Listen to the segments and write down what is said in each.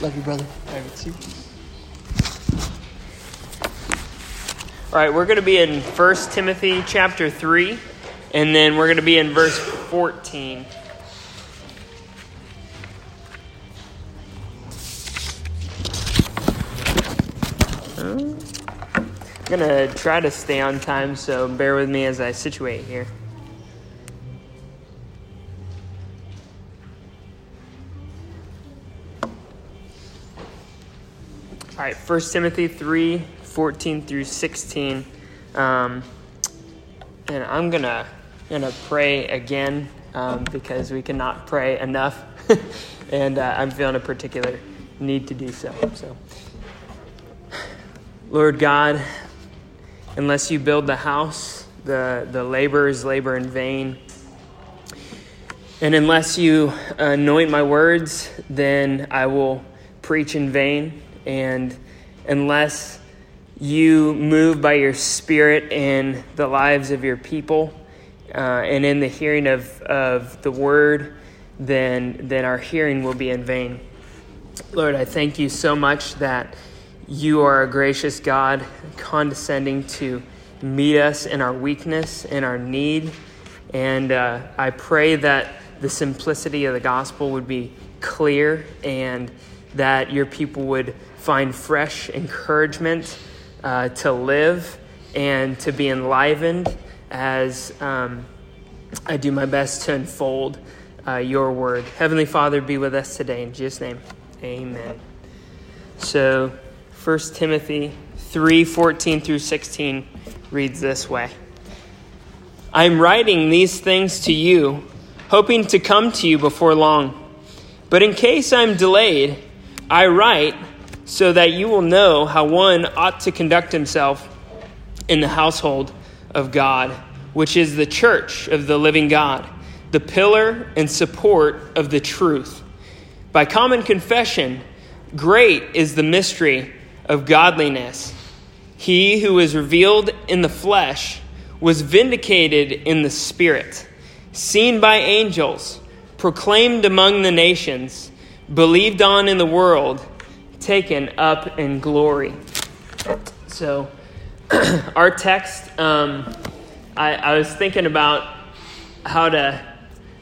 Love you, brother. Have a seat. All right, we're going to be in 1 Timothy chapter 3, and then we're going to be in verse 14. I'm going to try to stay on time, so bear with me as I situate here. Right, 1 Timothy 3 14 through 16. Um, and I'm going to gonna pray again um, because we cannot pray enough. and uh, I'm feeling a particular need to do so. So, Lord God, unless you build the house, the, the laborers labor in vain. And unless you anoint my words, then I will preach in vain. And unless you move by your spirit in the lives of your people uh, and in the hearing of, of the word, then, then our hearing will be in vain. Lord, I thank you so much that you are a gracious God, condescending to meet us in our weakness and our need. And uh, I pray that the simplicity of the gospel would be clear and that your people would find fresh encouragement uh, to live and to be enlivened as um, I do my best to unfold uh, your word. Heavenly Father, be with us today. In Jesus' name, amen. So, 1 Timothy 3 14 through 16 reads this way I am writing these things to you, hoping to come to you before long. But in case I'm delayed, I write so that you will know how one ought to conduct himself in the household of God, which is the church of the living God, the pillar and support of the truth. By common confession, great is the mystery of godliness. He who was revealed in the flesh was vindicated in the spirit, seen by angels, proclaimed among the nations, believed on in the world taken up in glory. So, our text, um, I, I was thinking about how to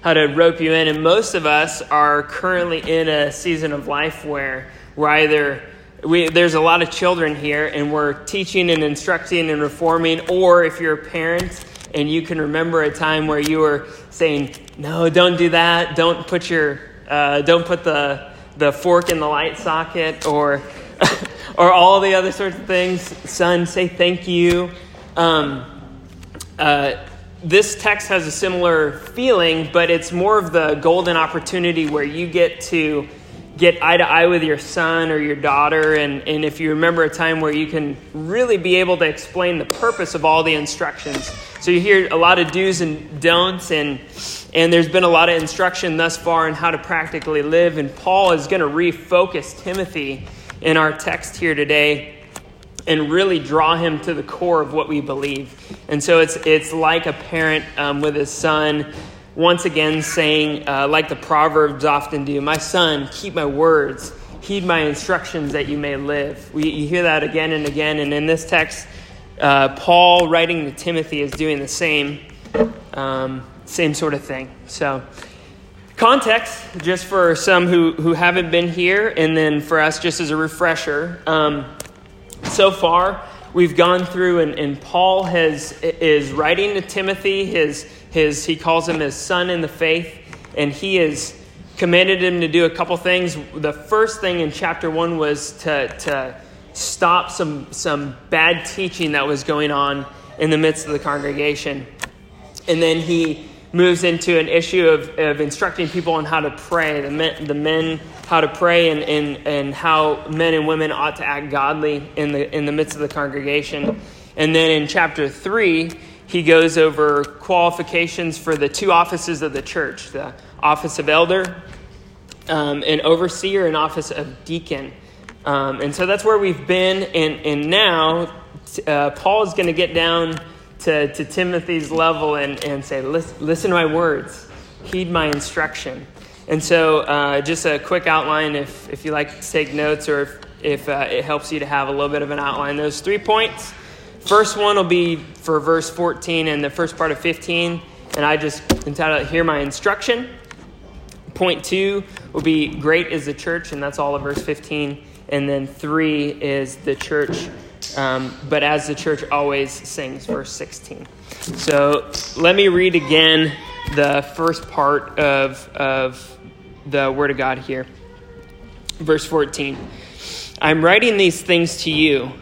how to rope you in, and most of us are currently in a season of life where we're either we, there's a lot of children here, and we're teaching and instructing and reforming, or if you're a parent and you can remember a time where you were saying, "No, don't do that. Don't put your uh, don't put the the fork in the light socket or or all the other sorts of things. Son, say thank you. Um, uh, this text has a similar feeling, but it's more of the golden opportunity where you get to get eye to eye with your son or your daughter. And, and if you remember a time where you can really be able to explain the purpose of all the instructions. So you hear a lot of do's and don'ts, and, and there's been a lot of instruction thus far on how to practically live. And Paul is going to refocus Timothy in our text here today and really draw him to the core of what we believe. And so it's, it's like a parent um, with his son once again saying, uh, like the Proverbs often do, My son, keep my words, heed my instructions that you may live. We, you hear that again and again. And in this text, uh, Paul, writing to Timothy, is doing the same, um, same sort of thing. So, context, just for some who, who haven't been here, and then for us, just as a refresher. Um, so far, we've gone through, and, and Paul has is writing to Timothy, his his, he calls him his son in the faith, and he has commanded him to do a couple things. The first thing in chapter one was to, to stop some, some bad teaching that was going on in the midst of the congregation. And then he moves into an issue of, of instructing people on how to pray, the men, the men how to pray, and, and, and how men and women ought to act godly in the, in the midst of the congregation. And then in chapter 3, he goes over qualifications for the two offices of the church the office of elder um, and overseer and office of deacon um, and so that's where we've been and, and now uh, paul is going to get down to, to timothy's level and, and say listen, listen to my words heed my instruction And so, uh, just a quick outline if, if you like to take notes or if, if uh, it helps you to have a little bit of an outline. Those three points. First one will be for verse 14 and the first part of 15. And I just entitled it, Hear My Instruction. Point two will be Great is the church, and that's all of verse 15. And then three is the church, um, but as the church always sings, verse 16. So let me read again the first part of, of the Word of God here. Verse 14 I'm writing these things to you,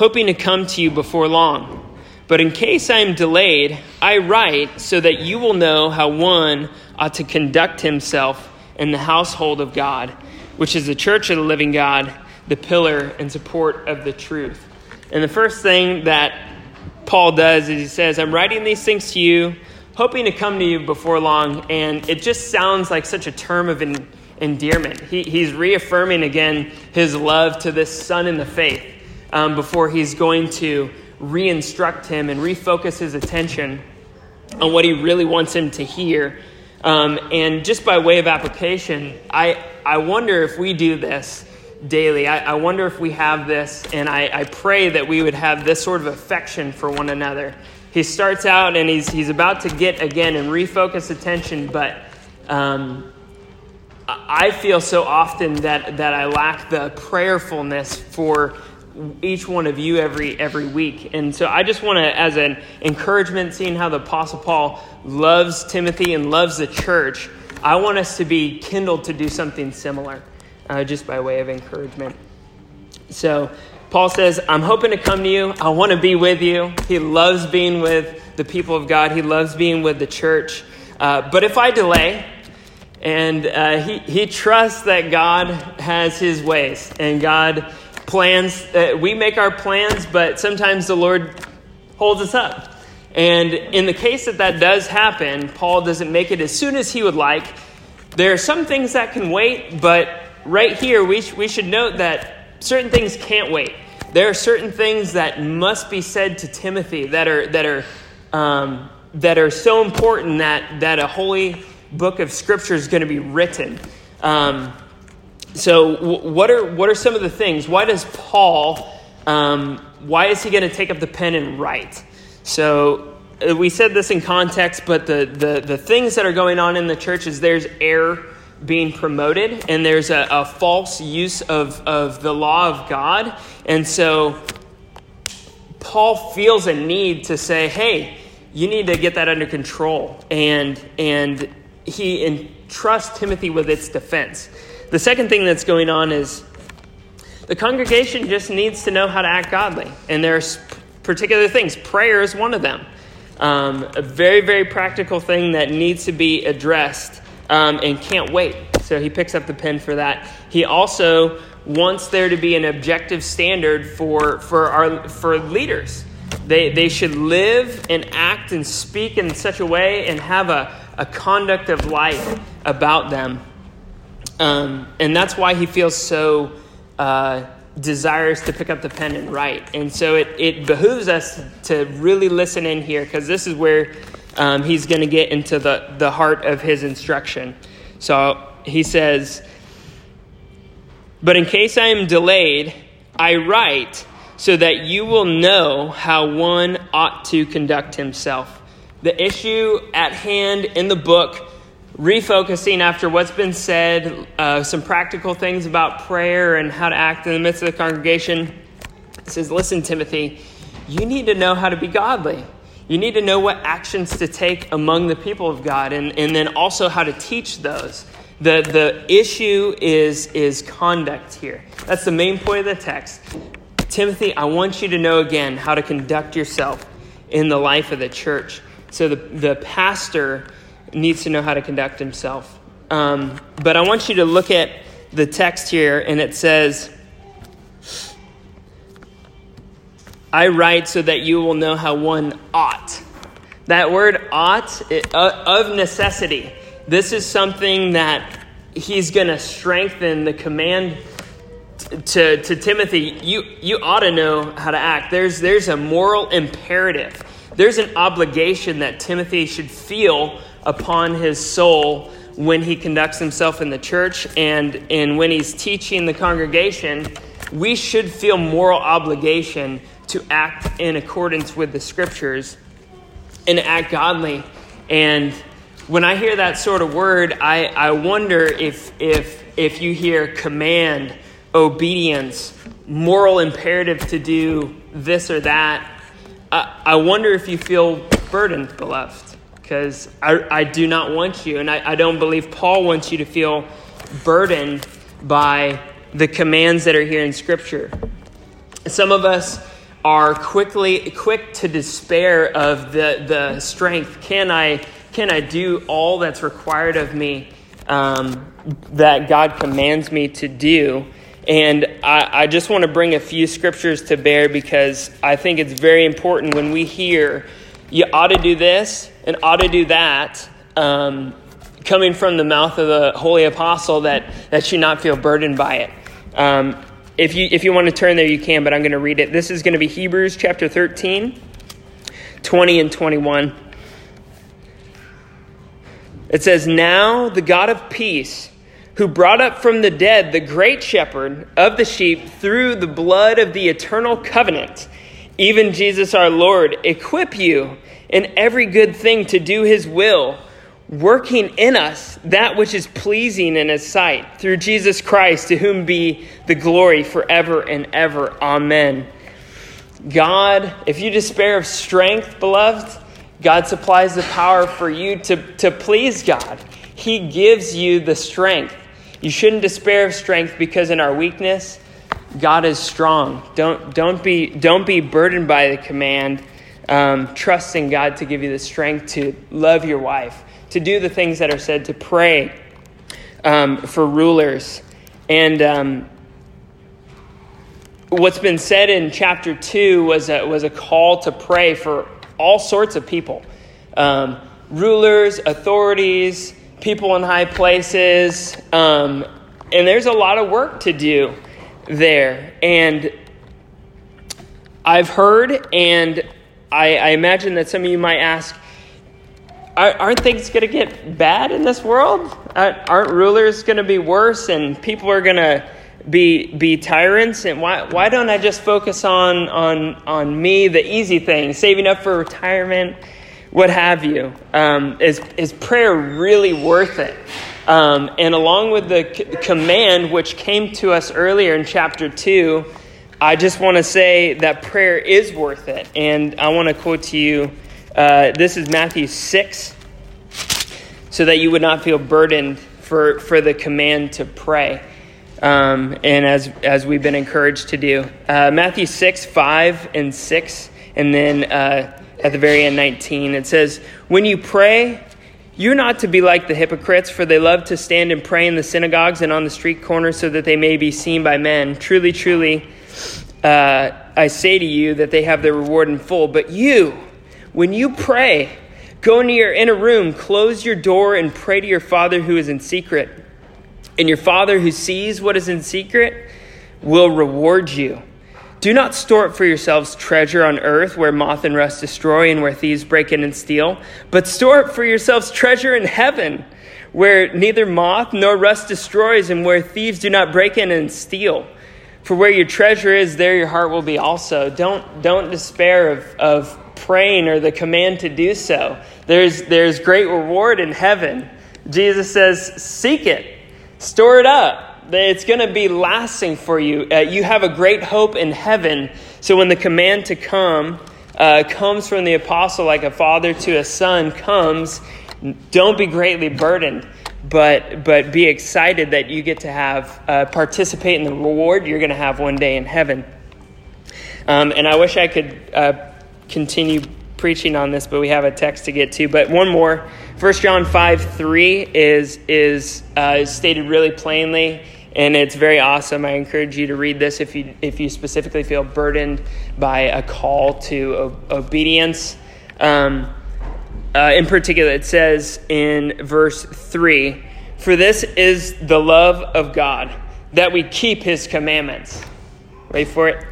hoping to come to you before long. But in case I am delayed, I write so that you will know how one ought to conduct himself in the household of God, which is the church of the living God, the pillar and support of the truth. And the first thing that Paul does is he says, I'm writing these things to you, hoping to come to you before long. And it just sounds like such a term of endearment. He, he's reaffirming again his love to this son in the faith um, before he's going to re-instruct him and refocus his attention on what he really wants him to hear um, and just by way of application, I, I wonder if we do this daily. I, I wonder if we have this, and I, I pray that we would have this sort of affection for one another. He starts out and he's, he's about to get again and refocus attention, but um, I feel so often that, that I lack the prayerfulness for each one of you every every week. And so I just want to, as an encouragement, seeing how the Apostle Paul loves Timothy and loves the church, I want us to be kindled to do something similar, uh, just by way of encouragement. So Paul says, I'm hoping to come to you. I want to be with you. He loves being with the people of God, he loves being with the church. Uh, but if I delay, and uh, he, he trusts that God has his ways and God plans. Uh, we make our plans, but sometimes the Lord holds us up. And in the case that that does happen, Paul doesn't make it as soon as he would like. There are some things that can wait, but right here we, sh- we should note that certain things can't wait. There are certain things that must be said to Timothy that are, that are, um, that are so important that, that a holy book of Scripture is going to be written. Um, so what are what are some of the things? Why does paul um, why is he going to take up the pen and write? So uh, we said this in context but the, the, the things that are going on in the church is there's error being promoted and there's a, a false use of, of the law of god. And so paul feels a need to say hey you need to get that under control and and he entrusts timothy with its defense the second thing that's going on is the congregation just needs to know how to act godly. And there's particular things. Prayer is one of them. Um, a very, very practical thing that needs to be addressed um, and can't wait. So he picks up the pen for that. He also wants there to be an objective standard for, for, our, for leaders. They, they should live and act and speak in such a way and have a, a conduct of life about them um, and that's why he feels so uh, desirous to pick up the pen and write. And so it, it behooves us to really listen in here because this is where um, he's going to get into the, the heart of his instruction. So he says, But in case I am delayed, I write so that you will know how one ought to conduct himself. The issue at hand in the book refocusing after what's been said, uh, some practical things about prayer and how to act in the midst of the congregation. It says, Listen, Timothy, you need to know how to be godly. You need to know what actions to take among the people of God and, and then also how to teach those. The, the issue is, is conduct here. That's the main point of the text. Timothy, I want you to know again how to conduct yourself in the life of the church. So the, the pastor needs to know how to conduct himself. Um, but I want you to look at the text here, and it says, I write so that you will know how one ought. That word ought, it, uh, of necessity. This is something that he's going to strengthen the command to, to Timothy. You, you ought to know how to act. There's, there's a moral imperative, there's an obligation that Timothy should feel upon his soul when he conducts himself in the church and, and when he's teaching the congregation, we should feel moral obligation to act in accordance with the scriptures and act godly. And when I hear that sort of word, I, I wonder if, if, if you hear command, obedience, moral imperative to do this or that, I, I wonder if you feel burdened, beloved, because I, I do not want you, and I, I don't believe Paul wants you to feel burdened by the commands that are here in Scripture. Some of us are quickly quick to despair of the, the strength. Can I, can I do all that's required of me um, that God commands me to do? And I, I just want to bring a few scriptures to bear because I think it's very important when we hear you ought to do this and ought to do that. Um, coming from the mouth of the holy apostle that, that you not feel burdened by it. Um, if you, if you want to turn there, you can, but I'm going to read it. This is going to be Hebrews chapter 13, 20 and 21. It says, Now the God of peace, who brought up from the dead the great shepherd of the sheep through the blood of the eternal covenant, even Jesus our Lord, equip you in every good thing to do his will working in us that which is pleasing in his sight through Jesus Christ, to whom be the glory forever and ever. Amen. God, if you despair of strength, beloved, God supplies the power for you to, to please God. He gives you the strength. You shouldn't despair of strength because in our weakness, God is strong. Don't, don't, be, don't be burdened by the command, um, trusting God to give you the strength to love your wife to do the things that are said, to pray um, for rulers. And um, what's been said in chapter 2 was a, was a call to pray for all sorts of people um, rulers, authorities, people in high places. Um, and there's a lot of work to do there. And I've heard, and I, I imagine that some of you might ask, aren't things going to get bad in this world? Aren't rulers going to be worse and people are going to be be tyrants? And why why don't I just focus on on on me, the easy thing, saving up for retirement, what have you? Um, is is prayer really worth it? Um, and along with the c- command which came to us earlier in chapter two, I just want to say that prayer is worth it. And I want to quote to you uh, this is Matthew 6, so that you would not feel burdened for, for the command to pray. Um, and as, as we've been encouraged to do. Uh, Matthew 6, 5, and 6, and then uh, at the very end, 19, it says, When you pray, you're not to be like the hypocrites, for they love to stand and pray in the synagogues and on the street corners so that they may be seen by men. Truly, truly, uh, I say to you that they have their reward in full. But you, when you pray, go into your inner room, close your door, and pray to your Father who is in secret. And your Father who sees what is in secret will reward you. Do not store up for yourselves treasure on earth where moth and rust destroy and where thieves break in and steal, but store up for yourselves treasure in heaven where neither moth nor rust destroys and where thieves do not break in and steal. For where your treasure is, there your heart will be also. Don't, don't despair of, of praying or the command to do so. There's, there's great reward in heaven. Jesus says, Seek it, store it up. It's going to be lasting for you. Uh, you have a great hope in heaven. So when the command to come uh, comes from the apostle, like a father to a son comes, don't be greatly burdened but but be excited that you get to have uh, participate in the reward you're going to have one day in heaven. Um, and I wish I could uh, continue preaching on this, but we have a text to get to. But one more. 1 John 5 3 is, is, uh, stated really plainly, and it's very awesome. I encourage you to read this if you, if you specifically feel burdened by a call to o- obedience. Um, uh, in particular, it says in verse 3 For this is the love of God, that we keep his commandments. Wait for it.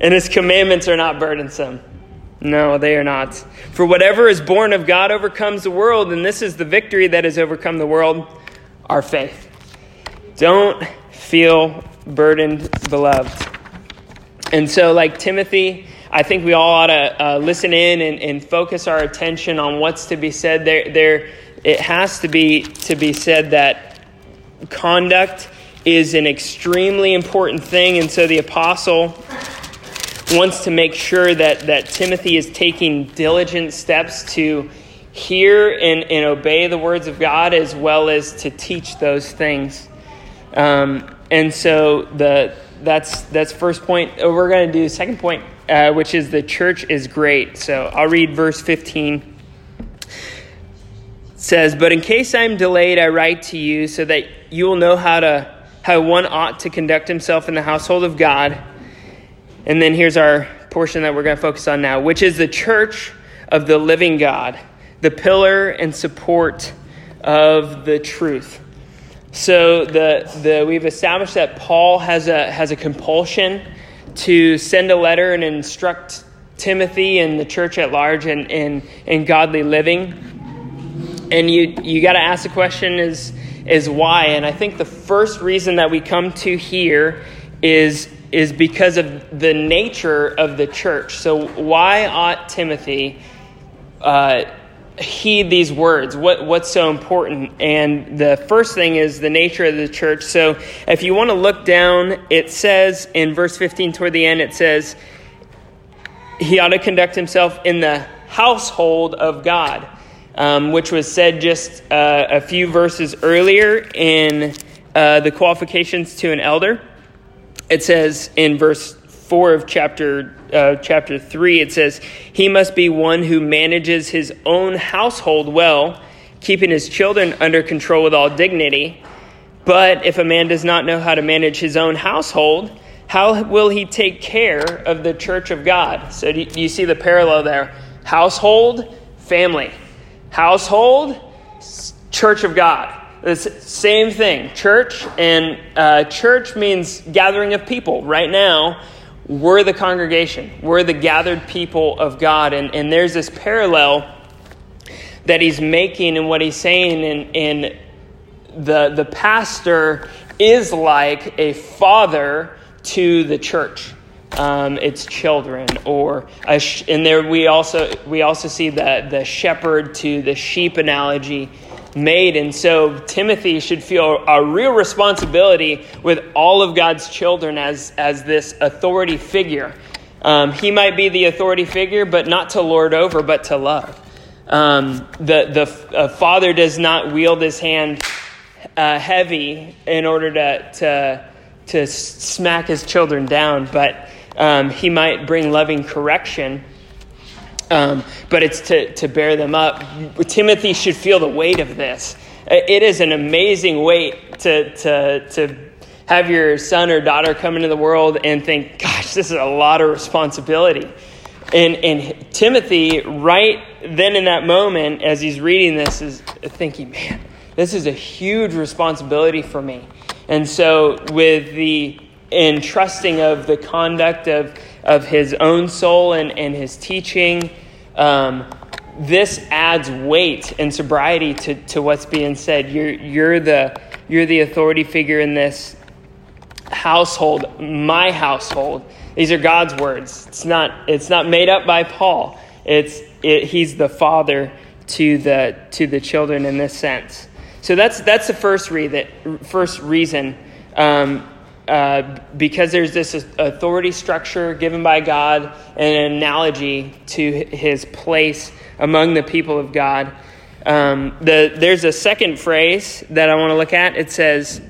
And his commandments are not burdensome. No, they are not. For whatever is born of God overcomes the world, and this is the victory that has overcome the world our faith. Don't feel burdened, beloved. And so, like Timothy, I think we all ought to uh, listen in and, and, focus our attention on what's to be said. There, there, it has to be to be said that conduct is an extremely important thing, and so the apostle wants to make sure that that Timothy is taking diligent steps to hear and, and obey the words of God as well as to teach those things. Um, and so the that's that's first point. Uh, we're going to do second point, uh, which is the church is great. So I'll read verse fifteen. It says, "But in case I'm delayed, I write to you so that you will know how to how one ought to conduct himself in the household of God." And then here's our portion that we're going to focus on now, which is the church of the living God, the pillar and support of the truth. So the, the, we've established that Paul has a, has a compulsion to send a letter and instruct Timothy and the church at large in, in, in godly living. And you, you got to ask the question is, is why? And I think the first reason that we come to here is, is because of the nature of the church. So, why ought Timothy uh, heed these words? What, what's so important? And the first thing is the nature of the church. So if you want to look down, it says in verse 15 toward the end, it says, he ought to conduct himself in the household of God, um, which was said just uh, a few verses earlier in uh, the qualifications to an elder. It says in verse 4 of chapter uh, chapter 3, it says, He must be one who manages his own household well, keeping his children under control with all dignity. But if a man does not know how to manage his own household, how will he take care of the church of God? So, do you see the parallel there? Household, family. Household, church of God. The same thing. Church and uh, church means gathering of people. Right now, we're the congregation, we're the gathered people of God. And, and there's this parallel that he's making and what he's saying. And, and the, the pastor is like a father to the church. Um, its children, or sh- and there we also we also see the the shepherd to the sheep analogy made. And so Timothy should feel a real responsibility with all of God's children as, as this authority figure. Um, he might be the authority figure, but not to lord over, but to love. Um, the the father does not wield his hand uh, heavy in order to, to, to smack his children down, but um, he might bring loving correction um, but it's to, to bear them up. Timothy should feel the weight of this. It is an amazing weight to, to, to have your son or daughter come into the world and think, gosh, this is a lot of responsibility. And, and Timothy, right then in that moment, as he's reading this, is thinking, man, this is a huge responsibility for me. And so, with the entrusting of the conduct of, of his own soul and, and his teaching, um, this adds weight and sobriety to, to what's being said. You're, you're, the, you're the authority figure in this household, my household. These are God's words. It's not, it's not made up by Paul. It's, it, he's the father to the, to the children in this sense. So that's, that's the first, re- that, first reason um, uh, because there's this authority structure given by God and an analogy to his place among the people of God. Um, the, there's a second phrase that I want to look at. It says,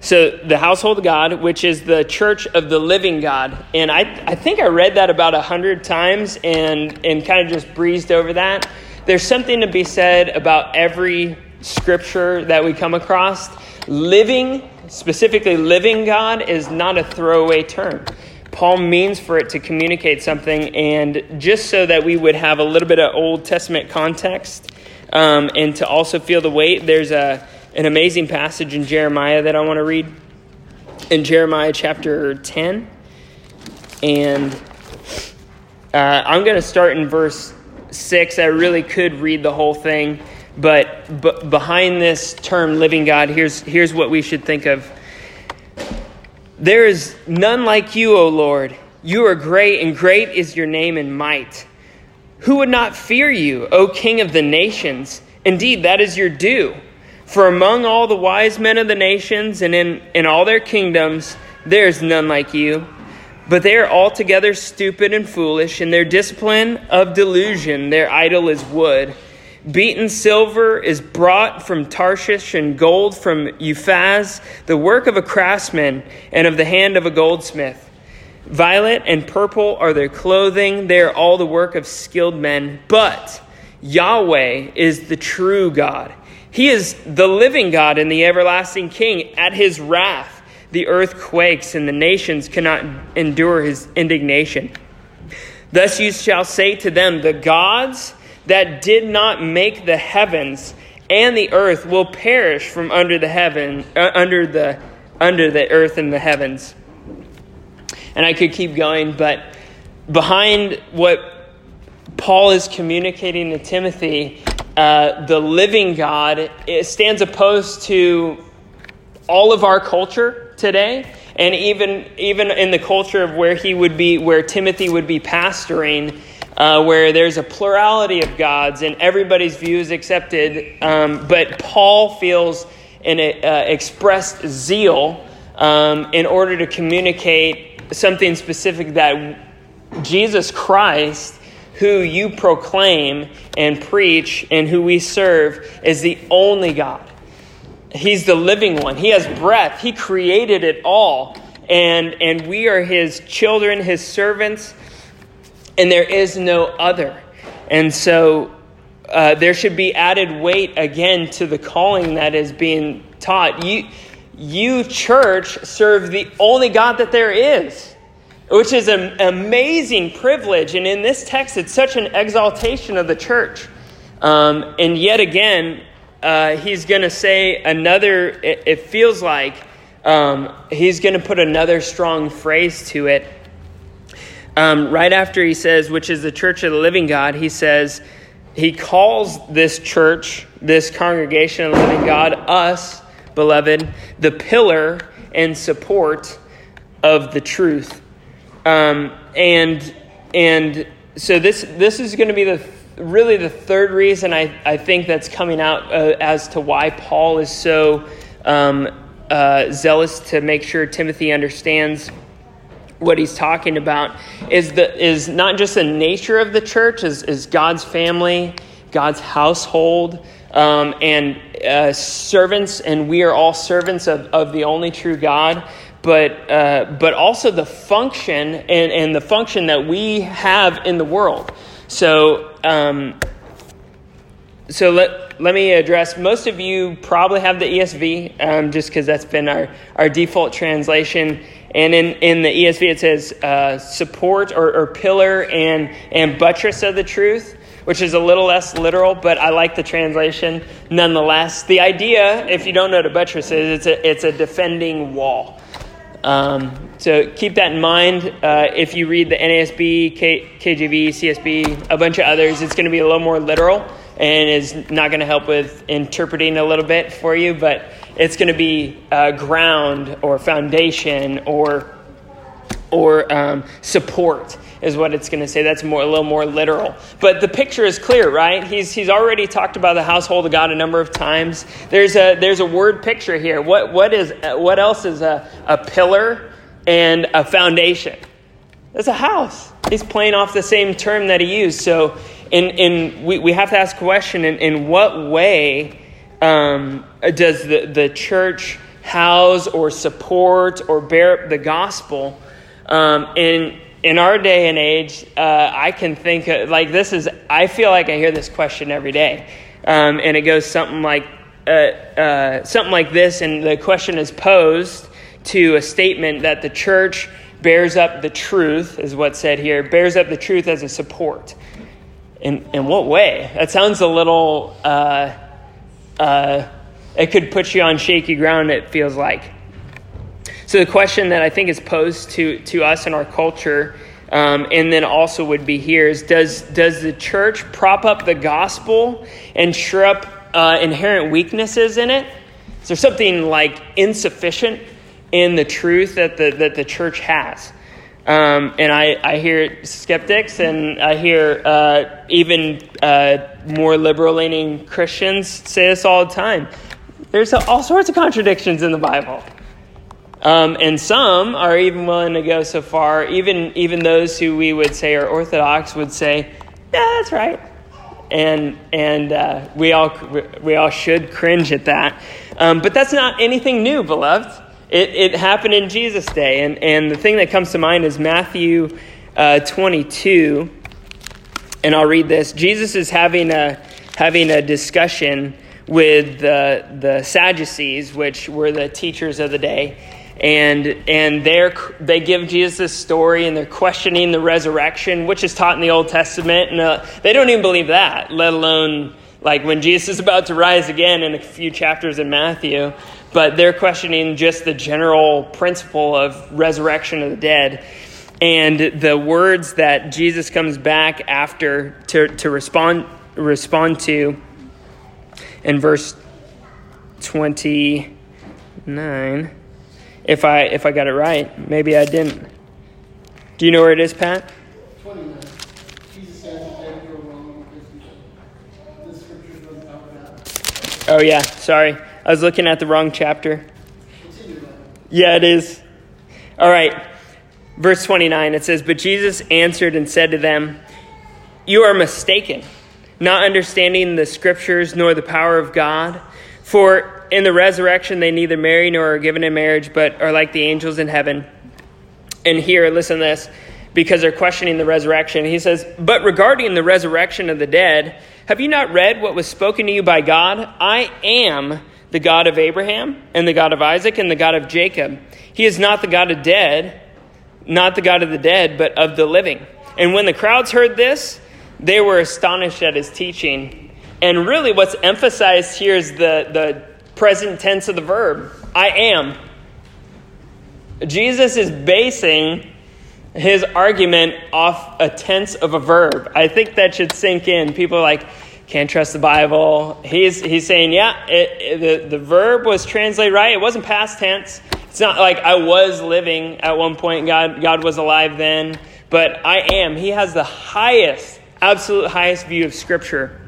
so the household of God, which is the church of the living God. And I, I think I read that about a hundred times and, and kind of just breezed over that. There's something to be said about every scripture that we come across. Living specifically living God, is not a throwaway term. Paul means for it to communicate something, and just so that we would have a little bit of Old Testament context um, and to also feel the weight, there's a, an amazing passage in Jeremiah that I want to read. In Jeremiah chapter 10, and Uh, I'm going to start in verse 6. I really could read the whole thing, but, behind this term living God, here's, here's what we should think of. There is none like you, O Lord. You are great, and great is your name and might. Who would not fear you, O King of the nations? Indeed, that is your due. For among all the wise men of the nations and in, in all their kingdoms, there is none like you. But they are altogether stupid and foolish, and their discipline of delusion, their idol is wood. Beaten silver is brought from Tarshish, and gold from Uphaz, the work of a craftsman, and of the hand of a goldsmith. Violet and purple are their clothing, they are all the work of skilled men. But Yahweh is the true God. He is the living God and the everlasting King. At his wrath, the earth quakes, and the nations cannot endure his indignation. Thus you shall say to them, The gods that did not make the heavens and the earth will perish from under the heaven, uh, under the under the earth and the heavens. And I could keep going, but behind what Paul is communicating to Timothy, uh, the living God, stands opposed to all of our culture today and even even in the culture of where he would be where timothy would be pastoring uh, where there's a plurality of gods and everybody's view is accepted um, but paul feels an uh, expressed zeal um, in order to communicate something specific that jesus christ who you proclaim and preach and who we serve is the only god He's the living one. He has breath. He created it all. And, and we are his children, his servants, and there is no other. And so uh, there should be added weight again to the calling that is being taught. You, you, church, serve the only God that there is, which is an amazing privilege. And in this text, it's such an exaltation of the church. Um, and yet again, uh, he's going to say another, it, it feels like um, he's going to put another strong phrase to it. Um, right after he says, which is the church of the living God, he says, he calls this church, this congregation of the living God, us, beloved, the pillar and support of the truth. Um, and and so this this is going to be the really the third reason I, I think that's coming out uh, as to why Paul is so um, uh, zealous to make sure Timothy understands what he's talking about is the is not just the nature of the church is, is God's family, God's household, um, and uh, servants, and we are all servants of, of the only true God. But uh, but also the function and, and the function that we have in the world. So, um, so let, let me address most of you probably have the ESV um, just because that's been our, our default translation. And in, in the ESV, it says uh, support or, or pillar and, and buttress of the truth, which is a little less literal, but I like the translation nonetheless. The idea, if you don't know what a buttress is, it's a, it's a defending wall. Um, so keep that in mind. Uh, if you read the NASB, K- KJV, CSB, a bunch of others, it's going to be a little more literal and is not going to help with interpreting a little bit for you, but it's going to be uh, ground or foundation or or um, support is what it's going to say. That's more a little more literal. But the picture is clear, right? He's he's already talked about the household of God a number of times. There's a there's a word picture here. What what is what else is a, a pillar and a foundation? It's a house. He's playing off the same term that he used. So in in we, we have to ask a question in, in what way um, does the, the church house or support or bear up the gospel? Um, and in our day and age, uh, I can think of, like this is. I feel like I hear this question every day, um, and it goes something like uh, uh, something like this, and the question is posed to a statement that the church bears up the truth, is what's said here, bears up the truth as a support. In in what way? That sounds a little. Uh, uh, it could put you on shaky ground. It feels like. So, the question that I think is posed to, to us in our culture um, and then also would be here is does, does the church prop up the gospel and shore up uh, inherent weaknesses in it? Is there something like insufficient in the truth that the, that the church has? Um, and I, I hear skeptics and I hear uh, even uh, more liberal leaning Christians say this all the time. There's all sorts of contradictions in the Bible. Um, and some are even willing to go so far, even, even those who we would say are Orthodox would say, yeah, that's right. And, and uh, we, all, we all should cringe at that. Um, but that's not anything new, beloved. It, it happened in Jesus' day. And, and the thing that comes to mind is Matthew uh, 22. And I'll read this. Jesus is having a, having a discussion with the, the Sadducees, which were the teachers of the day. And, and they're, they give Jesus this story and they're questioning the resurrection, which is taught in the Old Testament. And uh, they don't even believe that, let alone like when Jesus is about to rise again in a few chapters in Matthew but they're questioning just the general principle of resurrection of the dead. And the words that Jesus comes back after to, to respond, respond to in verse 29. If I, if I got it right, maybe I didn't. Do you know where it is, Pat? 29. Oh, yeah, sorry. I was looking at the wrong chapter. Yeah, it is. All right. Verse 29, it says, But Jesus answered and said to them, You are mistaken, not understanding the scriptures nor the power of God. For in the resurrection they neither marry nor are given in marriage, but are like the angels in heaven. And here, listen to this, because they're questioning the resurrection. He says, But regarding the resurrection of the dead, have you not read what was spoken to you by God? I am the God of Abraham and the God of Isaac and the God of Jacob. He is not the God of dead, not the God of the dead, but of the living. And when the crowds heard this, they were astonished at his teaching. And really, what's emphasized here is the, the present tense of the verb I am. Jesus is basing his argument off a tense of a verb. I think that should sink in. People are like, can't trust the Bible. He's, he's saying, yeah, it, it, the, the verb was translated right. It wasn't past tense. It's not like I was living at one point, God, God was alive then, but I am. He has the highest, absolute highest view of Scripture.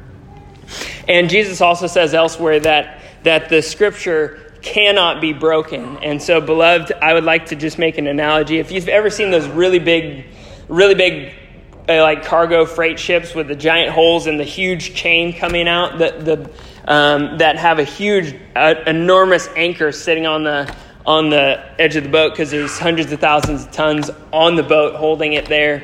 And Jesus also says elsewhere that, that the Scripture cannot be broken. And so, beloved, I would like to just make an analogy. If you've ever seen those really big, really big like cargo freight ships with the giant holes and the huge chain coming out that the um, that have a huge, uh, enormous anchor sitting on the on the edge of the boat because there's hundreds of thousands of tons on the boat holding it there.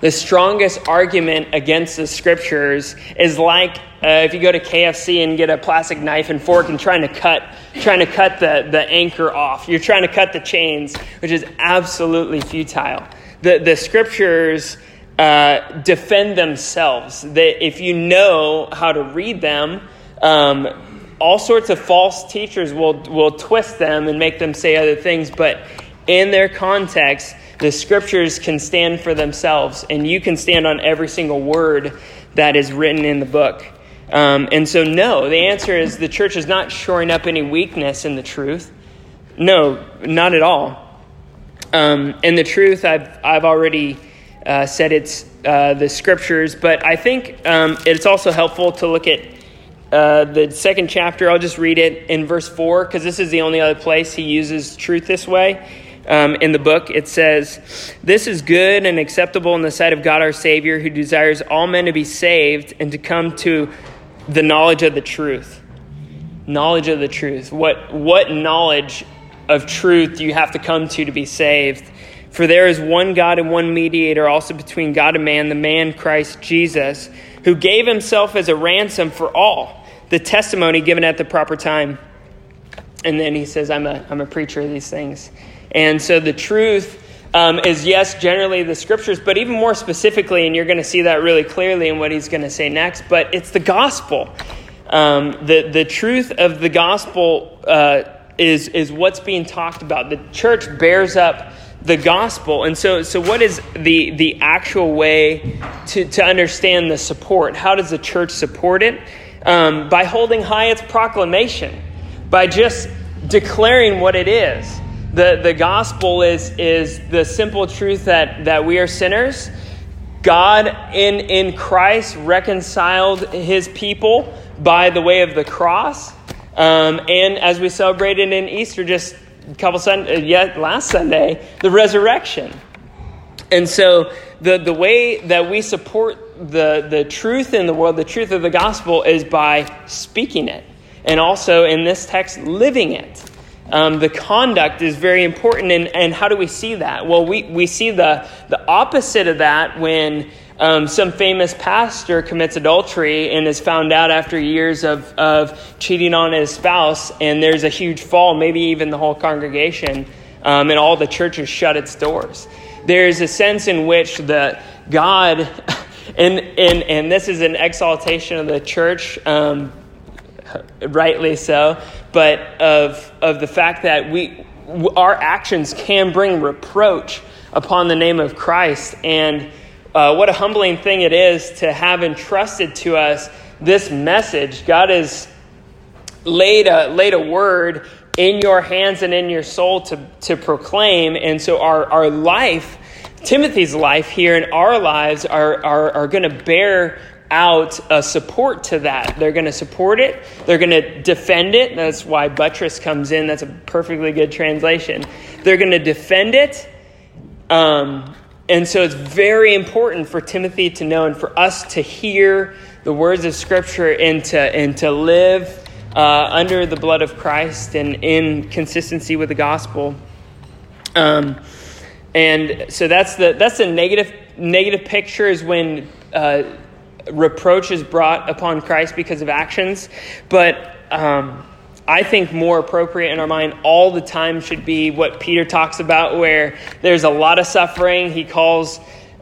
The strongest argument against the scriptures is like uh, if you go to KFC and get a plastic knife and fork and trying to cut trying to cut the, the anchor off. You're trying to cut the chains, which is absolutely futile. The, the scriptures uh, defend themselves. That if you know how to read them, um, all sorts of false teachers will, will twist them and make them say other things, but in their context, the scriptures can stand for themselves, and you can stand on every single word that is written in the book. Um, and so, no, the answer is the church is not shoring up any weakness in the truth. No, not at all. Um, and the truth, I've, I've already uh, said it's uh, the scriptures, but I think um, it's also helpful to look at uh, the second chapter. I'll just read it in verse 4 because this is the only other place he uses truth this way. Um, in the book, it says, This is good and acceptable in the sight of God our Savior, who desires all men to be saved and to come to the knowledge of the truth. Knowledge of the truth. What, what knowledge of truth you have to come to to be saved? For there is one God and one mediator also between God and man, the man Christ Jesus, who gave himself as a ransom for all, the testimony given at the proper time. And then he says, I'm a, I'm a preacher of these things. And so the truth um, is, yes, generally the scriptures, but even more specifically, and you're going to see that really clearly in what he's going to say next, but it's the gospel. Um, the, the truth of the gospel uh, is, is what's being talked about. The church bears up the gospel. And so, so what is the, the actual way to, to understand the support? How does the church support it? Um, by holding high its proclamation, by just declaring what it is. The, the gospel is, is the simple truth that, that we are sinners. God in, in Christ reconciled his people by the way of the cross. Um, and as we celebrated in Easter just a couple Sunday, uh, yet last Sunday, the resurrection. And so the, the way that we support the, the truth in the world, the truth of the gospel, is by speaking it. And also in this text, living it. Um, the conduct is very important. And, and how do we see that? Well, we, we see the, the opposite of that when um, some famous pastor commits adultery and is found out after years of, of cheating on his spouse, and there's a huge fall, maybe even the whole congregation, um, and all the churches shut its doors. There's a sense in which the God, and, and, and this is an exaltation of the church, um, rightly so, but of, of the fact that we, our actions can bring reproach upon the name of Christ. And uh, what a humbling thing it is to have entrusted to us this message. God has laid a, laid a word in your hands and in your soul to, to proclaim. And so our, our life, Timothy's life here and our lives are, are, are going to bear out a support to that. They're going to support it. They're going to defend it. That's why buttress comes in. That's a perfectly good translation. They're going to defend it. Um, and so it's very important for Timothy to know and for us to hear the words of Scripture and to, and to live uh, under the blood of Christ and in consistency with the gospel. Um, and so that's the, that's the negative, negative picture is when uh, reproach is brought upon Christ because of actions. But um, I think more appropriate in our mind all the time should be what Peter talks about, where there's a lot of suffering. He calls,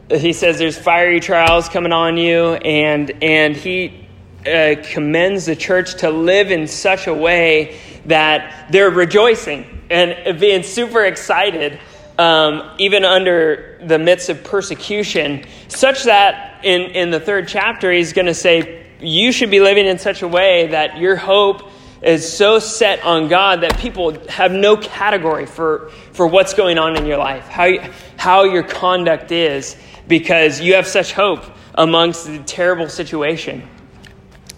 he says there's fiery trials coming on you, and, and he uh, commends the church to live in such a way that they're rejoicing and being super excited, um, even under the midst of persecution, such that in, in the third chapter, he's going to say, You should be living in such a way that your hope is so set on God that people have no category for, for what's going on in your life, how, how your conduct is, because you have such hope amongst the terrible situation.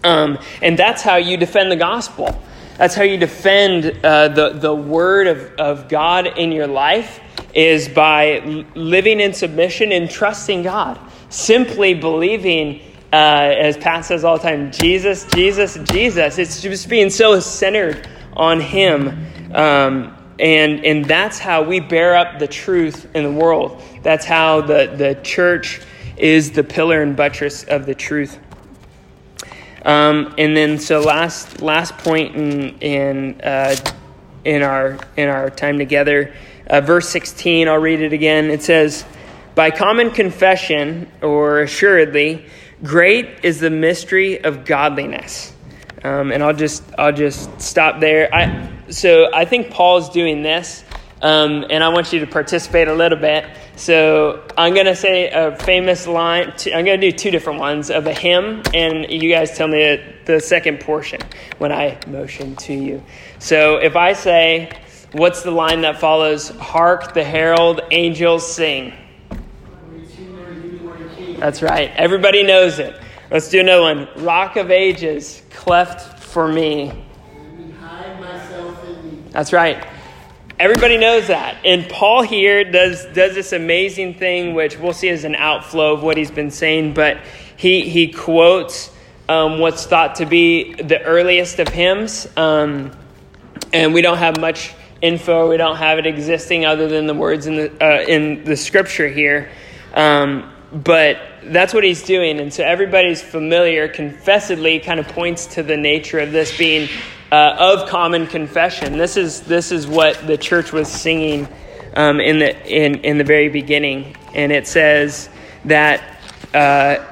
Um, and that's how you defend the gospel. That's how you defend uh, the, the word of, of God in your life is by living in submission and trusting God. Simply believing uh, as Pat says all the time, Jesus, Jesus, Jesus. It's just being so centered on Him. Um, and, and that's how we bear up the truth in the world. That's how the, the church is the pillar and buttress of the truth. Um, and then, so last last point in in uh, in our in our time together, uh, verse sixteen. I'll read it again. It says, "By common confession, or assuredly, Great is the mystery of godliness. Um, and I'll just I'll just stop there. I, so I think Paul's doing this, um, and I want you to participate a little bit. So I'm gonna say a famous line. I'm gonna do two different ones of a hymn, and you guys tell me the second portion when I motion to you. So if I say, "What's the line that follows?" Hark the herald angels sing. That's right. Everybody knows it. Let's do another one. Rock of Ages, cleft for me. That's right. Everybody knows that. And Paul here does, does this amazing thing, which we'll see as an outflow of what he's been saying, but he, he quotes um, what's thought to be the earliest of hymns. Um, and we don't have much info, we don't have it existing other than the words in the, uh, in the scripture here. Um, but that's what he's doing. And so everybody's familiar, confessedly kind of points to the nature of this being uh, of common confession. This is, this is what the church was singing um, in, the, in, in the very beginning. And it says that uh,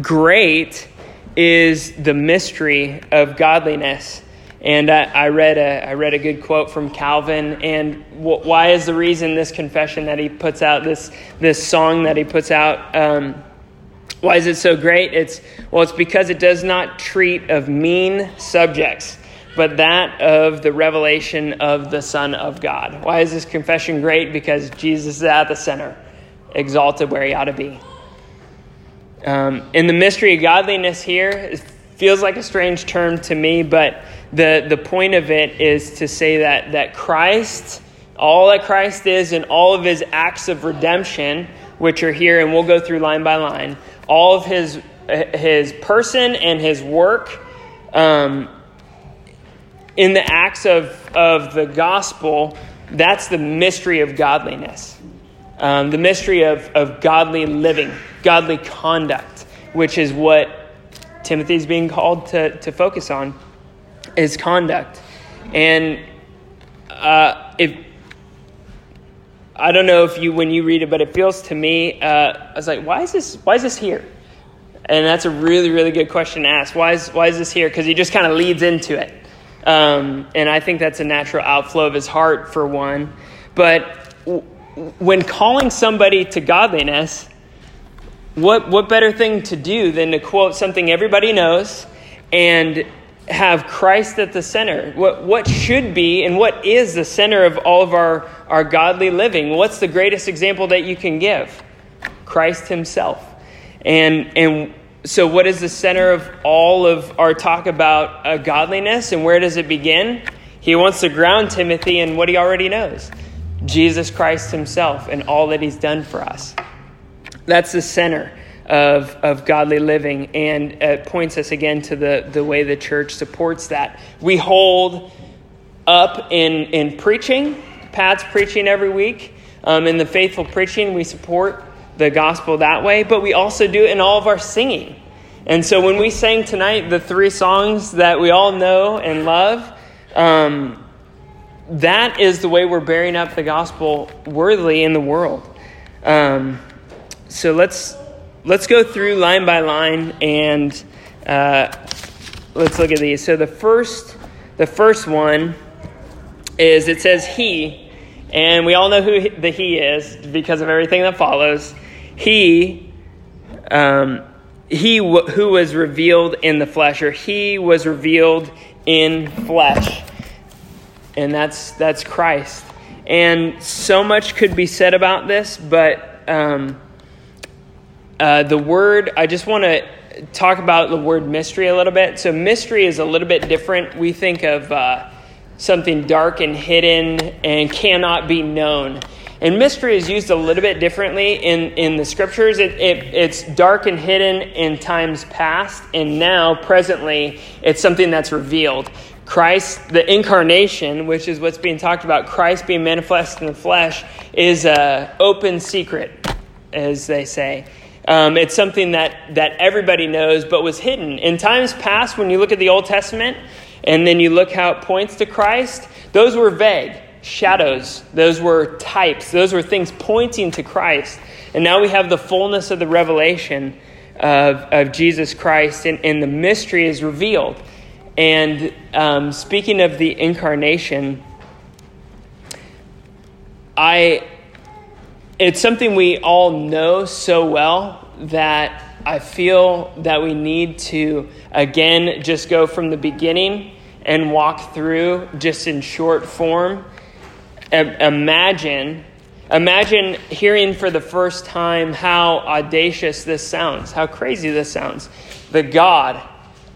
great is the mystery of godliness. And I, I, read a, I read a good quote from Calvin. And wh- why is the reason this confession that he puts out, this, this song that he puts out, um, why is it so great? It's, well, it's because it does not treat of mean subjects, but that of the revelation of the Son of God. Why is this confession great? Because Jesus is at the center, exalted where he ought to be. Um, the mystery of godliness here it feels like a strange term to me, but the, the point of it is to say that, that Christ, all that Christ is, and all of his acts of redemption, which are here, and we'll go through line by line, all of his, his person and his work um, in the acts of, of the gospel, that's the mystery of godliness. Um, the mystery of, of godly living, godly conduct, which is what Timothy is being called to, to focus on his conduct. And uh, if I don't know if you when you read it, but it feels to me, uh, I was like, why is this? Why is this here? And that's a really, really good question to ask. Why is why is this here? Because he just kind of leads into it, um, and I think that's a natural outflow of his heart for one. But w- when calling somebody to godliness, what what better thing to do than to quote something everybody knows and have Christ at the center. What, what should be and what is the center of all of our, our godly living? What's the greatest example that you can give? Christ Himself. And, and so, what is the center of all of our talk about uh, godliness and where does it begin? He wants to ground Timothy in what he already knows Jesus Christ Himself and all that He's done for us. That's the center of, of godly living. And it points us again to the, the way the church supports that. We hold up in, in preaching, Pat's preaching every week. Um, in the faithful preaching, we support the gospel that way, but we also do it in all of our singing. And so when we sang tonight the three songs that we all know and love, um, that is the way we're bearing up the gospel worthily in the world. Um, so let's let's go through line by line and uh, let's look at these. So the first, the first one is it says he, and we all know who the he is because of everything that follows. He, um, he w- who was revealed in the flesh, or he was revealed in flesh, and that's that's Christ. And so much could be said about this, but um, uh, the word, I just want to talk about the word mystery a little bit. So, mystery is a little bit different. We think of uh, something dark and hidden and cannot be known. And mystery is used a little bit differently in, in the scriptures. It, it, it's dark and hidden in times past, and now, presently, it's something that's revealed. Christ, the incarnation, which is what's being talked about, Christ being manifest in the flesh, is an open secret, as they say. Um, it's something that, that everybody knows, but was hidden. In times past, when you look at the Old Testament and then you look how it points to Christ, those were vague shadows, those were types, those were things pointing to Christ. And now we have the fullness of the revelation of, of Jesus Christ, and, and the mystery is revealed. And um, speaking of the incarnation, I it's something we all know so well that I feel that we need to, again, just go from the beginning and walk through just in short form. Imagine, imagine hearing for the first time how audacious this sounds, how crazy this sounds. The God,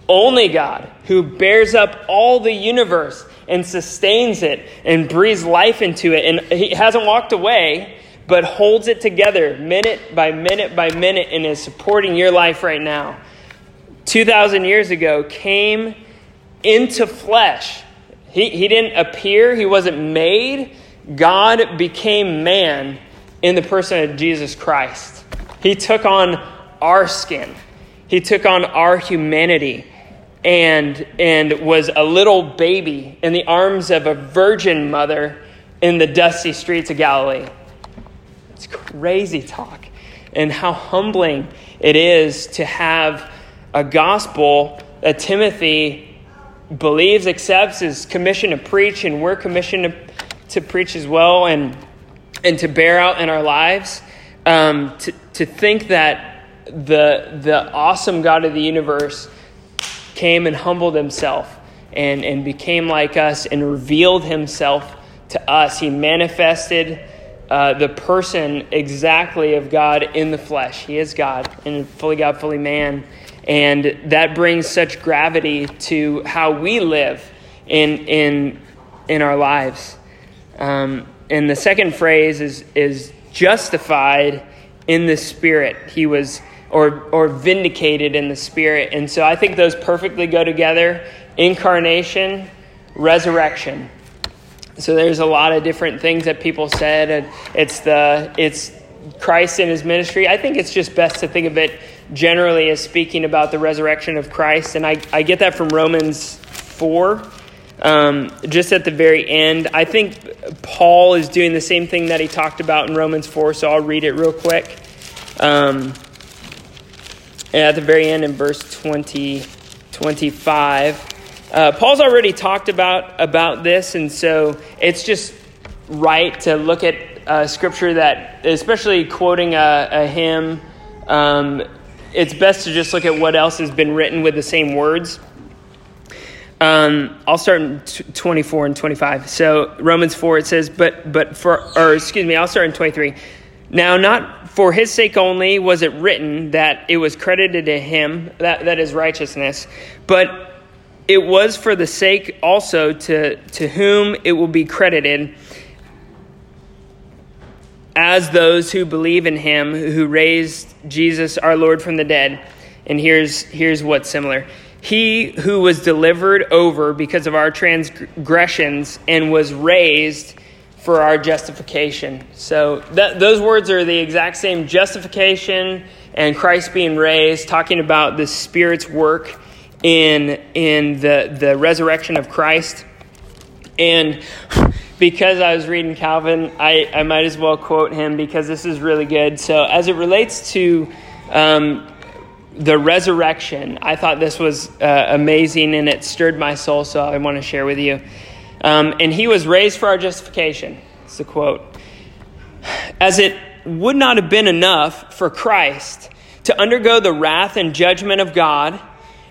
only God, who bears up all the universe and sustains it and breathes life into it, and He hasn't walked away but holds it together minute by minute by minute and is supporting your life right now. 2,000 years ago, came into flesh. He, he didn't appear, he wasn't made. God became man in the person of Jesus Christ. He took on our skin, he took on our humanity. And, and was a little baby in the arms of a virgin mother in the dusty streets of Galilee. It's crazy talk. And how humbling it is to have a gospel that Timothy believes, accepts, is commissioned to preach, and we're commissioned to, to preach as well and, and to bear out in our lives. Um, to, to think that the, the awesome God of the universe came and humbled himself and, and became like us and revealed himself to us. He manifested uh, the person exactly of God in the flesh. He is God and fully God, fully man. And that brings such gravity to how we live in, in, in our lives. Um, and the second phrase is, is justified in the Spirit. He was, or, or vindicated in the Spirit. And so I think those perfectly go together incarnation, resurrection. So there's a lot of different things that people said, and it's the it's Christ in his ministry. I think it's just best to think of it generally as speaking about the resurrection of Christ, and I, I get that from Romans four. Um, just at the very end, I think Paul is doing the same thing that he talked about in Romans 4, so I'll read it real quick. Um, at the very end in verse 20, 25. Uh, Paul's already talked about about this, and so it's just right to look at uh, scripture that, especially quoting a, a hymn. Um, it's best to just look at what else has been written with the same words. Um, I'll start in t- 24 and 25. So Romans 4 it says, but but for or excuse me, I'll start in 23. Now not for his sake only was it written that it was credited to him that that is righteousness, but it was for the sake also to, to whom it will be credited as those who believe in him who raised Jesus our Lord from the dead. And here's, here's what's similar. He who was delivered over because of our transgressions and was raised for our justification. So that, those words are the exact same justification and Christ being raised, talking about the Spirit's work in, in the, the resurrection of Christ. And because I was reading Calvin, I, I might as well quote him because this is really good. So, as it relates to um, the resurrection, I thought this was uh, amazing and it stirred my soul, so I want to share with you. Um, and he was raised for our justification. It's the quote. As it would not have been enough for Christ to undergo the wrath and judgment of God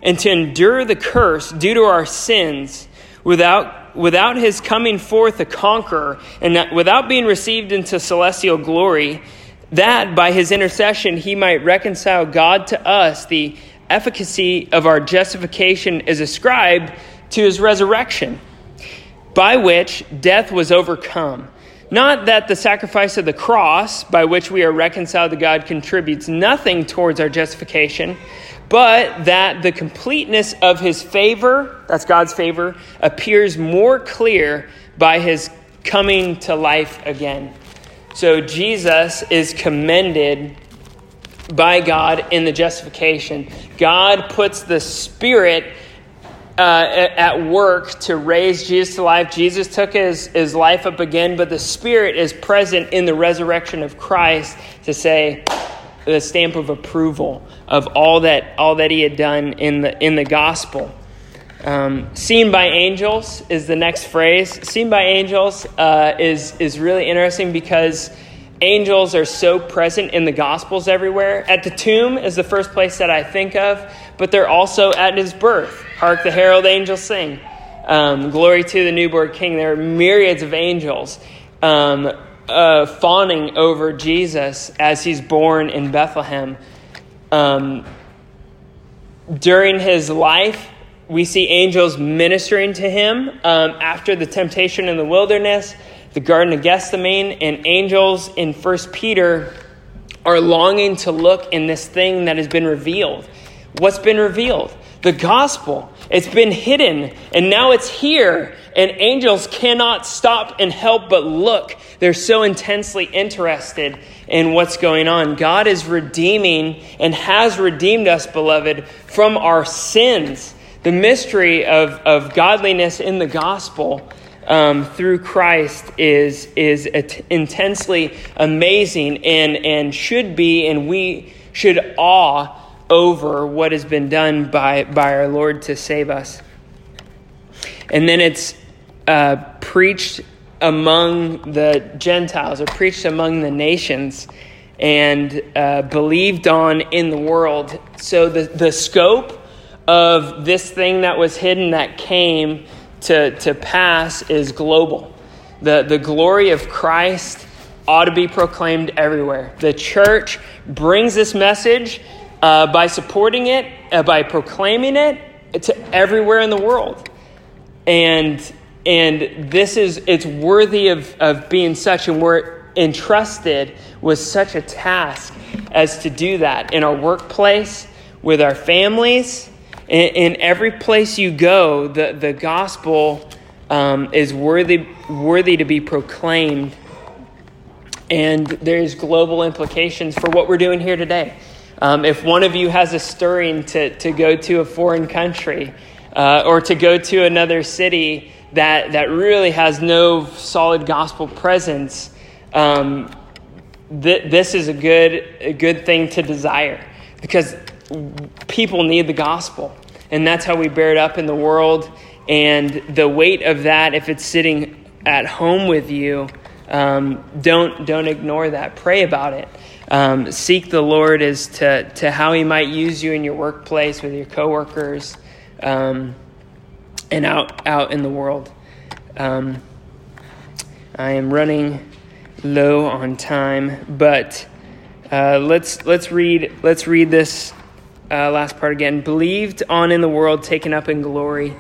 and to endure the curse due to our sins without, without his coming forth a conqueror and without being received into celestial glory, that by his intercession he might reconcile God to us, the efficacy of our justification is ascribed to his resurrection, by which death was overcome. Not that the sacrifice of the cross, by which we are reconciled to God, contributes nothing towards our justification but that the completeness of his favor, that's God's favor, appears more clear by his coming to life again. So Jesus is commended by God in the justification. God puts the Spirit uh, at work to raise Jesus to life. Jesus took his, his life up again, but the Spirit is present in the resurrection of Christ to say, the stamp of approval of all that all that he had done in the in the gospel. Um, seen by angels is the next phrase. Seen by angels uh, is is really interesting because angels are so present in the gospels everywhere. At the tomb is the first place that I think of, but they're also at his birth. Hark the herald angels sing. Um, glory to the newborn king. There are myriads of angels. Um, uh, fawning over Jesus as he's born in Bethlehem. Um, during his life, we see angels ministering to him um, after the temptation in the wilderness, the Garden of Gethsemane, and angels in First Peter are longing to look in this thing that has been revealed. What's been revealed? The gospel. It's been hidden, and now it's here, and angels cannot stop and help but look. They're so intensely interested in what's going on. God is redeeming and has redeemed us, beloved, from our sins. The mystery of, of godliness in the gospel um, through Christ is, is intensely amazing and, and should be, and we should awe over what has been done by, by our Lord to save us. and then it's uh, preached among the Gentiles or preached among the nations and uh, believed on in the world. So the, the scope of this thing that was hidden that came to, to pass is global. The, the glory of Christ ought to be proclaimed everywhere. The church brings this message uh, by supporting it, uh, by proclaiming it to everywhere in the world. And, and this is, it's worthy of, of being such, and we're entrusted with such a task as to do that in our workplace, with our families, in, in every place you go, the, the gospel um, is worthy, worthy to be proclaimed. And there's global implications for what we're doing here today. Um, if one of you has a stirring to, to go to a foreign country uh, or to go to another city that, that really has no solid gospel presence, um, th- this is a good, a good thing to desire because people need the gospel. And that's how we bear it up in the world. And the weight of that, if it's sitting at home with you, um, don't, don't ignore that. Pray about it. Um, seek the Lord as to, to how He might use you in your workplace with your coworkers um, and out, out in the world. Um, I am running low on time, but uh, let's, let's, read, let's read this uh, last part again. Believed on in the world, taken up in glory.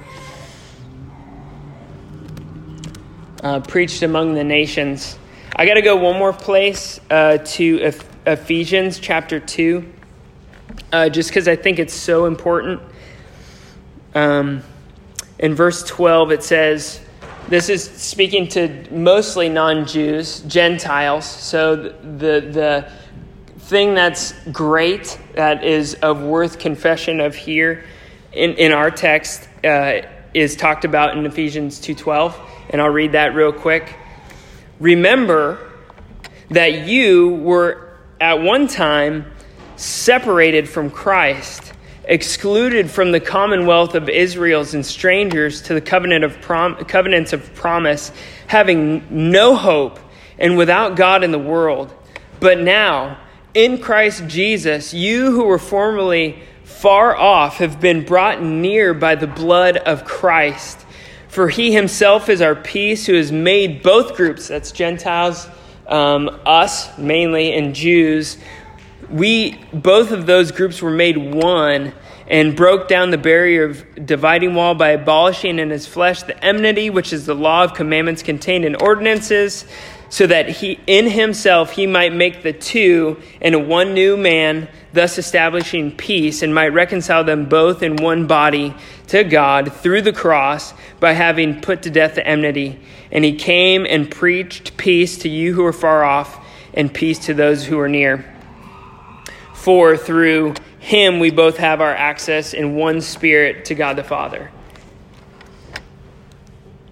Uh, preached among the nations. I got to go one more place uh, to Ephesians chapter 2, uh, just because I think it's so important. Um, in verse 12, it says, this is speaking to mostly non Jews, Gentiles. So the, the, the thing that's great, that is of worth confession of here in, in our text, uh, is talked about in Ephesians 2.12. And I'll read that real quick. Remember that you were at one time separated from Christ, excluded from the commonwealth of Israel's and strangers to the covenant of prom- covenants of promise, having no hope and without God in the world. But now, in Christ Jesus, you who were formerly far off have been brought near by the blood of Christ. For he himself is our peace, who has made both groups, that's Gentiles, um, us mainly, and Jews. We, both of those groups were made one and broke down the barrier of dividing wall by abolishing in his flesh the enmity, which is the law of commandments contained in ordinances so that he in himself he might make the two into one new man thus establishing peace and might reconcile them both in one body to god through the cross by having put to death the enmity. And he came and preached peace to you who are far off and peace to those who are near. For through him we both have our access in one spirit to god the father.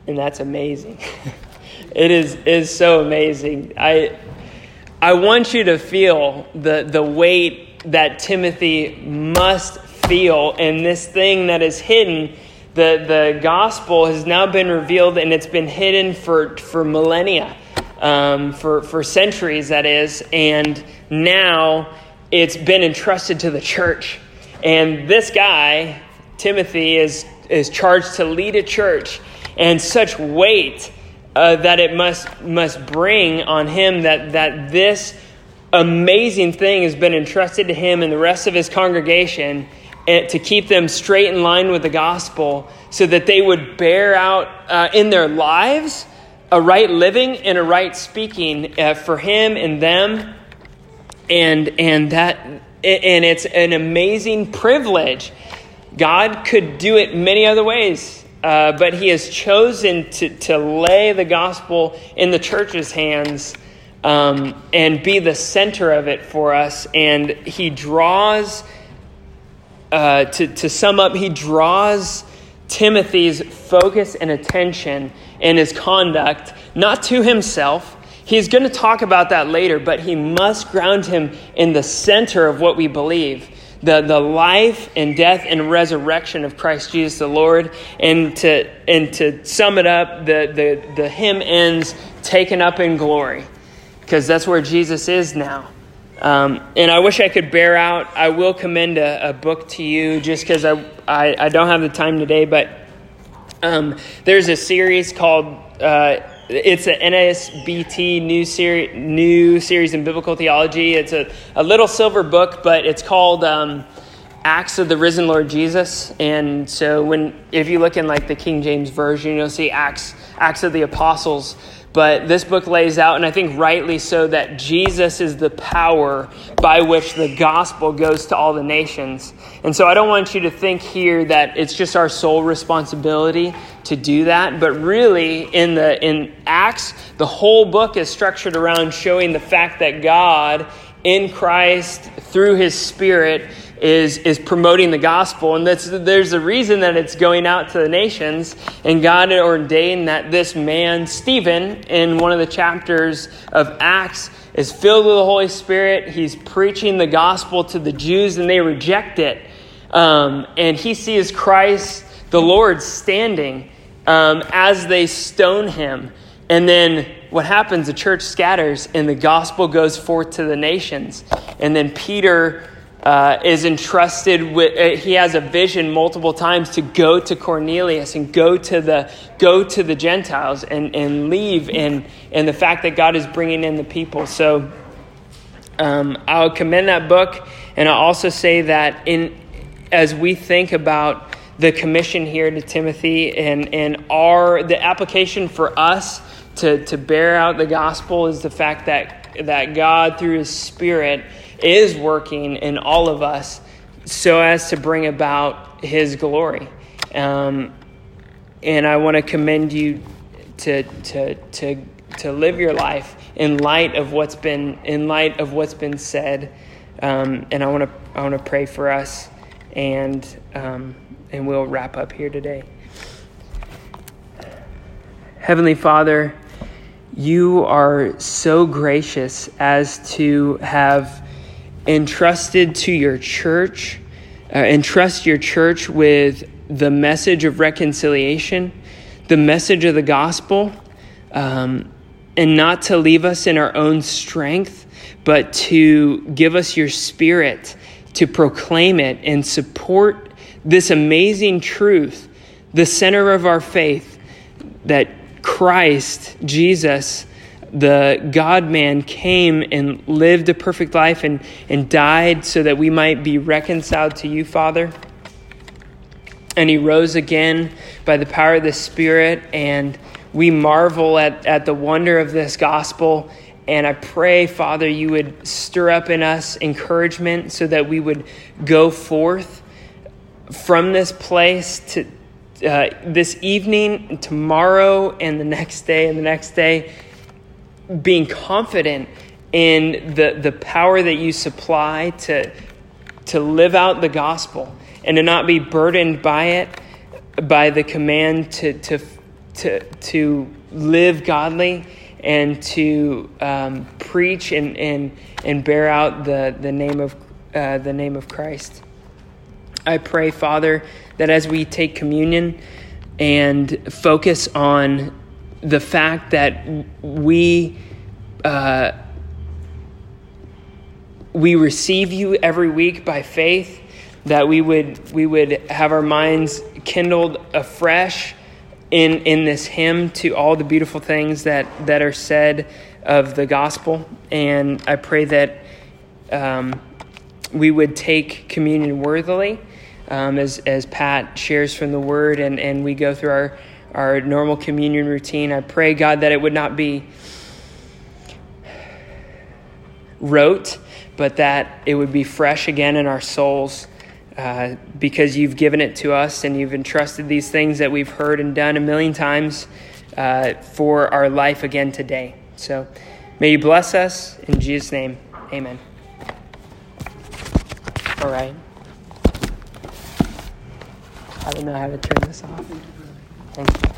And that's amazing It is is so amazing. I I want you to feel the the weight that Timothy must feel in this thing that is hidden. The the gospel has now been revealed and it's been hidden for for millennia, um, for for centuries that is, and now it's been entrusted to the church. And this guy, Timothy, is is charged to lead a church, and such weight uh, that it must must bring on him that that this amazing thing has been entrusted to him and the rest of his congregation to keep them straight in line with the gospel so that they would bear out uh, in their lives a right living and a right speaking uh, for him and them. And and that and it's an amazing privilege. God could do it many other ways uh, but he has chosen to, to lay the gospel in the church's hands um, and be the center of it for us. And he draws, uh, to, to sum up, he draws Timothy's focus and attention and his conduct, not to himself. He's going to talk about that later, but he must ground him in the center of what we believe the, the life and death and resurrection of Christ Jesus the Lord. And to, and to sum it up, the, the, the hymn ends taken up in glory because that's where Jesus is now. Um, and I wish I could bear out. I will commend a, a book to you just because I, I, I, don't have the time today, but um, there's a series called. Uh, it's an NASBT new series, new series in biblical theology. It's a, a little silver book, but it's called um, Acts of the Risen Lord Jesus. And so, when if you look in like the King James version, you'll see Acts Acts of the Apostles. But this book lays out, and I think rightly so, that Jesus is the power by which the gospel goes to all the nations. And so I don't want you to think here that it's just our sole responsibility to do that, but really in the in Acts, the whole book is structured around showing the fact that God in Christ through his spirit is, is promoting the gospel. And that's, there's a reason that it's going out to the nations. And God ordained that this man, Stephen, in one of the chapters of Acts, is filled with the Holy Spirit. He's preaching the gospel to the Jews, and they reject it. Um, and he sees Christ, the Lord, standing um, as they stone him. And then what happens? The church scatters, and the gospel goes forth to the nations. And then Peter uh, is entrusted with uh, he has a vision multiple times to go to cornelius and go to the go to the gentiles and, and leave and and the fact that god is bringing in the people. So um, i'll commend that book and i'll also say that in as we think about the commission here to timothy and and our the application for us to to bear out the gospel is the fact that that god through his spirit is working in all of us so as to bring about his glory. Um, and I want to commend you to, to, to, to live your life in light of what's been, in light of what's been said. Um, and I want to, I want to pray for us and, um, and we'll wrap up here today. Heavenly Father, you are so gracious as to have entrusted to your church, uh, entrust your church with the message of reconciliation, the message of the gospel, um, and not to leave us in our own strength, but to give us your spirit to proclaim it and support this amazing truth, the center of our faith, that Christ, Jesus, the God man came and lived a perfect life and, and died so that we might be reconciled to you, Father. And he rose again by the power of the Spirit, and we marvel at, at the wonder of this gospel. And I pray, Father, you would stir up in us encouragement so that we would go forth from this place to uh, this evening, tomorrow, and the next day, and the next day being confident in the, the power that you supply to, to live out the gospel and to not be burdened by it, by the command to, to, to, to live godly and to um, preach and, and, and bear out the, the, name of, uh, the name of Christ. I pray, Father, that as we take communion and focus on the fact that we uh, we receive you every week by faith that we would we would have our minds kindled afresh in in this hymn to all the beautiful things that that are said of the gospel. And i pray that um, we would take communion worthily um, as as pat shares from the word and and we go through our our normal communion routine. I pray, God, that it would not be rote, but that it would be fresh again in our souls uh, because you've given it to us and you've entrusted these things that we've heard and done a million times uh, for our life again today. So may you bless us in Jesus' name. Amen. All right. I don't know how to turn this off. Thank you.